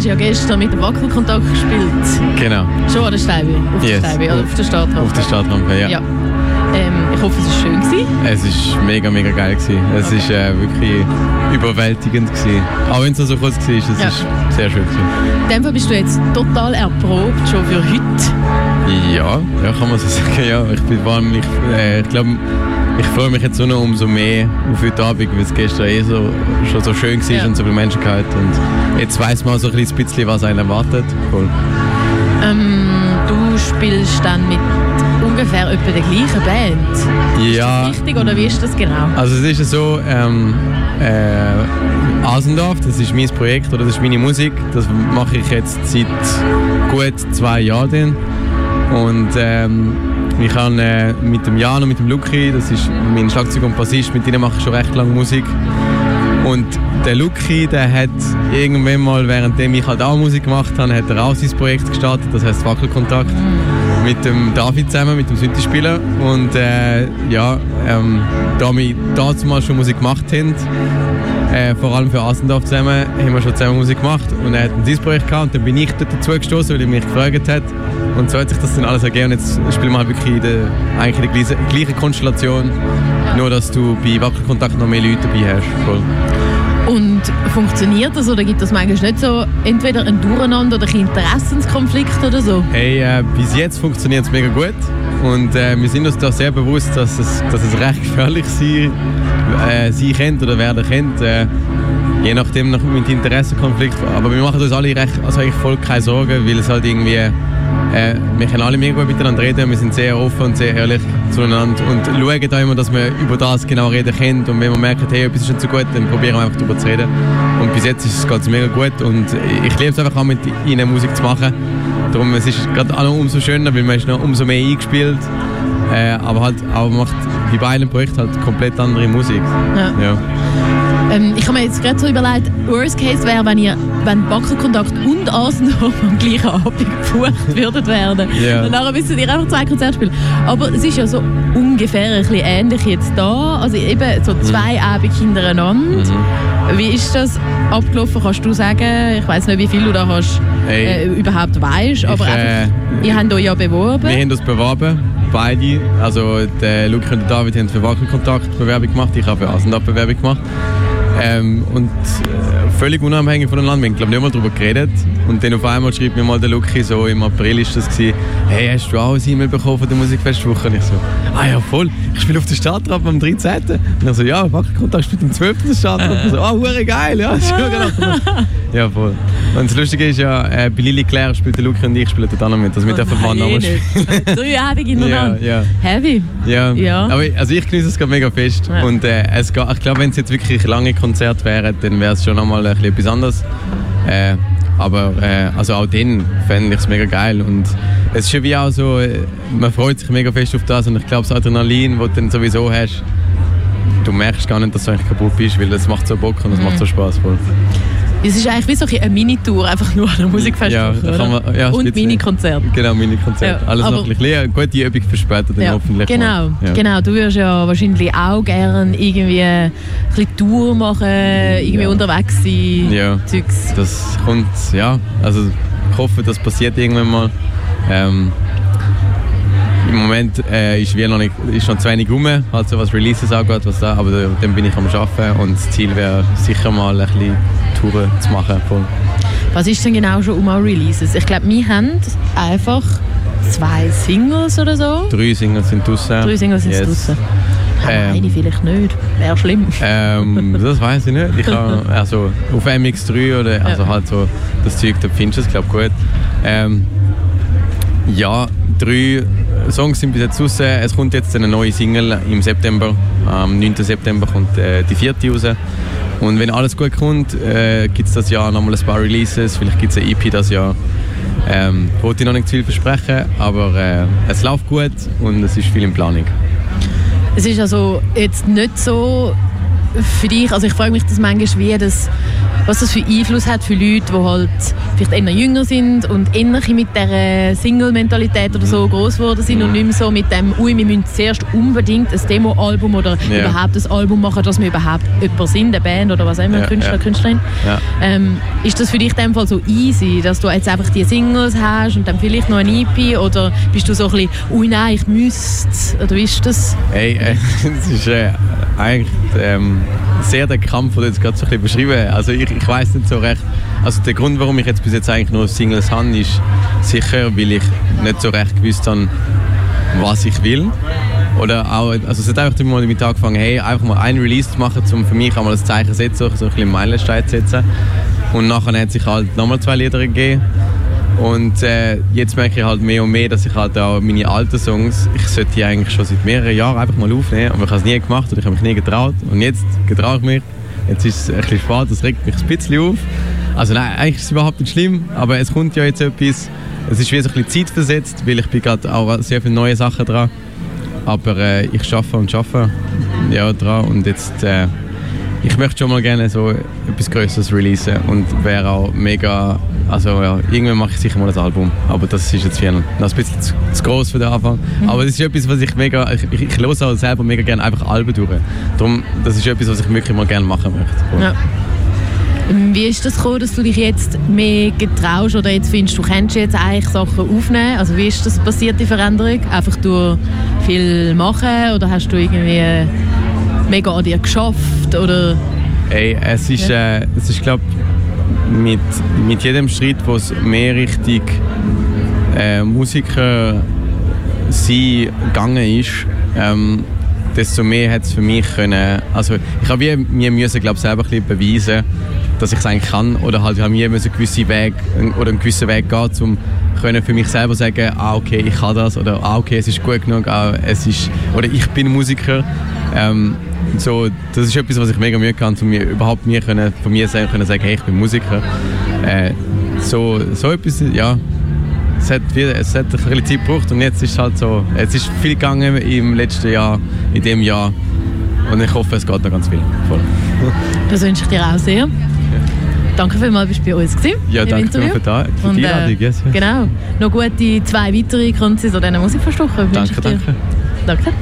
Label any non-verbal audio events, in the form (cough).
hast ja gestern mit dem Wackelkontakt gespielt. Genau. Schon an der Steibe? Auf Yes. der Steibe, oder auf der Startrampe? Auf der Startrampe, ja. Ja. Ähm, ich hoffe, es war schön. Gewesen. Es war mega, mega geil. Gewesen. Es war äh, wirklich überwältigend. Gewesen. Auch wenn es so kurz war, es Ja. ist sehr schön. Gewesen. In dem Fall bist du jetzt total erprobt, schon für heute. Ja, ja, kann man so (laughs) sagen. Ja, ich bin allem, ich, äh, ich glaube, ich freue mich jetzt nur noch umso mehr auf heute Abend, weil es gestern eh so, schon so schön war Ja. und so viele Menschen gehabt Und jetzt weiß man so ein bisschen, was einen erwartet. Cool. Ähm, du spielst dann mit ungefähr etwa der gleichen Band. Ja, Richtig, oder wie ist das genau? also es ist ja so, ähm, äh, Asendorf, das ist mein Projekt oder das ist meine Musik. Das mache ich jetzt seit gut zwei Jahren. Und ähm, ich habe äh, mit dem Jan und mit dem Luki, das ist mein Schlagzeug und Bassist, mit denen mache ich schon recht lange Musik. Und der Luki, der hat irgendwann mal, währenddem ich halt auch Musik gemacht habe, hat er auch sein Projekt gestartet, das heißt Wackelkontakt, mit dem David zusammen, mit dem Synthi-Spieler. Und äh, ja, ähm, da wir damals schon Musik gemacht haben, äh, vor allem für Asendorf zusammen, haben wir schon zusammen Musik gemacht. Und er hat ein Projekt gehabt und dann bin ich dazu gestoßen, weil er mich gefragt hat. Und so hat sich das dann alles ergeben. Und jetzt spielen wir halt wirklich in der, eigentlich in der gleichen, Konstellation, nur dass du bei Wackelkontakt noch mehr Leute dabei hast. Voll. Und funktioniert das oder gibt das manchmal nicht so entweder ein Durcheinander oder ein Interessenskonflikt oder so? Hey, äh, bis jetzt funktioniert es mega gut und äh, wir sind uns da sehr bewusst, dass es, dass es recht gefährlich sein, äh, sein könnte oder werden könnte. Äh, je nachdem noch mit Interessenkonflikt. Aber wir machen uns alle recht, also eigentlich voll keine Sorgen, weil es halt irgendwie, äh, wir können alle mega gut miteinander reden, wir sind sehr offen und sehr ehrlich zueinander und schauen da immer, dass wir über das genau reden können und wenn wir merken, hey, etwas ist nicht so gut, dann probieren wir einfach darüber zu reden. Und bis jetzt ist es ganz mega gut und ich liebe es einfach auch mit ihnen Musik zu machen. Darum es ist gerade auch noch umso schöner, weil man ist noch umso mehr eingespielt. Äh, aber halt auch macht bei beiden Projekten halt komplett andere Musik. Ja. Ja. Ähm, ich habe mir jetzt gerade so überlegt, Worst Case wäre, wenn ihr wenn Wackelkontakt und Asendorf am gleichen Abend gebucht würdet werden. Ja. Und nachher müsstet ihr einfach zwei Konzerte spielen. Aber es ist ja so ungefähr ein bisschen ähnlich jetzt da. Also eben so zwei Abende hintereinander. Wie ist das abgelaufen? Kannst du sagen? Ich weiß nicht, wie viel du da hast, Hey. äh, überhaupt weißt, aber Ich, einfach, äh, ihr habt euch ja beworben. Wir haben uns beworben, beide. Also der Luke und der David haben für Wackelkontakt Bewerbung gemacht, ich habe für Asendorf Bewerbung gemacht. Ähm, und äh, völlig unabhängig voneinander, wir haben glaube nicht mal darüber geredet. Und dann auf einmal schreibt mir mal der Luki, so im April ist das gewesen, hey, hast du auch ein E-Mail bekommen von der Musikfestwoche? Und ich so, ah ja voll, ich spiele auf der Startrampe am 13. Und er so, ja, Wackelkontakt spielt am 12. der Startrampe. Und so, ah, hure geil, ja, ist schon genau. Ja, voll. Und das Lustige ist ja, äh, bei Lili Claire spielt der Luki und ich spielen dort auch noch mit. Also wir dürfen Nein, Mann nochmal spielen. nicht. Drei Abende hintereinander. Ja, ja. Heavy. Ja, Ja. aber also ich genieße es gerade mega fest. Ja. Und äh, es geht, ich glaube, wenn es jetzt wirklich lange Konzerte wären, dann wäre es schon nochmal ein bisschen etwas anderes. Äh, aber äh, also auch dann fände ich es mega geil. Und es ist schon wie auch so, äh, man freut sich mega fest auf das. Und ich glaube, das Adrenalin, das du dann sowieso hast, du merkst gar nicht, dass du eigentlich kaputt bist, weil es macht so Bock und es macht Mhm. so Spaß. Voll. Es ist eigentlich wie so eine Mini-Tour, einfach nur an der Musikfestival. Ja, man- ja, Und. Mini-Konzert. Genau, Mini-Konzert. Ja, Alles noch ein bisschen eine gute Übung für später dann Ja, hoffentlich. genau, genau. Du würdest ja wahrscheinlich auch gerne irgendwie ein bisschen Tour machen, irgendwie unterwegs sein. Ja. Zeugs. Das kommt, ja, also ich hoffe, das passiert irgendwann mal. Ähm, Im Moment äh, ist, wie noch nicht, ist noch zu wenig rum, halt so was Releases angeht, was da, aber dann bin ich am Arbeiten und das Ziel wäre sicher mal ein bisschen Touren zu machen. Voll. Was ist denn genau schon um Releases? Ich glaube, wir haben einfach zwei Singles oder so. Drei Singles sind draußen. Drei Singles sind Yes. draußen. Ähm. Eine vielleicht nicht. Wäre schlimm. Ähm, das weiß ich nicht. Ich (laughs) also auf MX3 oder also Ja. halt so das Zeug, da findest du es, glaube gut. Ähm, ja, drei Songs sind bis jetzt raus. Es kommt jetzt eine neue Single im September. Am 9. September kommt äh, die vierte raus. Und wenn alles gut kommt, äh, gibt es das Jahr nochmal ein paar Releases. Vielleicht gibt es eine EP das Jahr. Ähm, wollte ich noch nicht zu viel versprechen, aber äh, es läuft gut und es ist viel in Planung. Es ist also jetzt nicht so für dich, also ich frage mich das manchmal, wie das was das für Einfluss hat für Leute, die halt vielleicht eher jünger sind und eher mit dieser Single-Mentalität oder so groß geworden sind und nicht mehr so mit dem, ui, wir müssen zuerst unbedingt ein Demo-Album oder Ja. überhaupt ein Album machen, dass wir überhaupt jemand sind, eine Band oder was auch immer, Ja, Künstler, ja. Künstlerin. Ja. Ähm, ist das für dich in dem Fall so easy, dass du jetzt einfach die Singles hast und dann vielleicht noch ein EP oder bist du so ein bisschen, ui nein, ich müsste, oder wie ist das? Hey, äh, (laughs) es ist äh, eigentlich ähm, sehr der Kampf, den du jetzt gerade so ein bisschen beschrieben hast. Also ich, ich weiß nicht so recht. Also der Grund, warum ich jetzt bis jetzt eigentlich nur Singles habe, ist sicher, weil ich nicht so recht gewusst habe, was ich will. Oder auch, also es hat einfach immer damit angefangen, hey, einfach mal ein Release zu machen, um für mich einmal das Zeichen zu setzen, so ein bisschen Meilenstein zu setzen. Und nachher hat sich halt nochmal zwei Lieder gegeben. Und äh, jetzt merke ich halt mehr und mehr, dass ich halt auch meine alten Songs, ich sollte die eigentlich schon seit mehreren Jahren einfach mal aufnehmen, aber ich habe es nie gemacht und ich habe mich nie getraut. Und jetzt getraue ich mich. Jetzt ist es ein bisschen spät, das regt mich ein bisschen auf. Also nein, eigentlich ist es überhaupt nicht schlimm, aber es kommt ja jetzt etwas. Es ist wie so ein bisschen zeitversetzt, weil ich bin gerade auch sehr viele neue Sachen dran. Aber äh, ich schaffe und schaffe ja, dran und jetzt äh, ich möchte schon mal gerne so etwas Größeres releasen und wäre auch mega, also ja, irgendwann mache ich sicher mal ein Album, aber das ist jetzt viel, noch ein bisschen zu, zu groß für den Anfang. Aber das ist etwas, was ich mega, ich, ich, ich höre auch selber mega gerne einfach Alben durch. Darum, das ist etwas, was ich wirklich mal gerne machen möchte. Ja. Wie ist das gekommen, dass du dich jetzt mehr getraust oder jetzt findest, du kannst jetzt eigentlich Sachen aufnehmen? Also wie ist das passiert, die Veränderung? Einfach durch viel machen oder hast du irgendwie mega an dir geschafft oder Ey, es ist, äh, es ist glaube mit, mit jedem Schritt, wo es mehr Richtung äh, Musiker sein gegangen ist, ähm, desto mehr hat es für mich können, also ich habe mir müssen, glaub, selber ein bisschen beweisen, dass ich es eigentlich kann oder halt ich habe mir müssen gewisse Weg oder einen gewissen Weg gehen, um können für mich selber sagen, ah okay, ich kann das oder ah okay, es ist gut genug, ah, es ist oder ich bin Musiker. Ähm, so, das ist etwas, was ich mega Mühe kann, um mir überhaupt mir können, von mir selber können sagen, hey, ich bin Musiker. Äh, so, so etwas, ja, es hat, wie- es hat ein bisschen Zeit gebraucht und jetzt ist es halt so, es ist viel gegangen im letzten Jahr, in dem Jahr und ich hoffe, es geht noch ganz viel. Voll. (laughs) das wünsche ich dir auch sehr. Danke vielmals, bist du bei uns gewesen, Ja, danke für, da, für Und, die äh, Einladung. yes, yes. Genau. Noch gute zwei weitere Konzerte an diesen Musikverstochen. Danke, danke. Danke.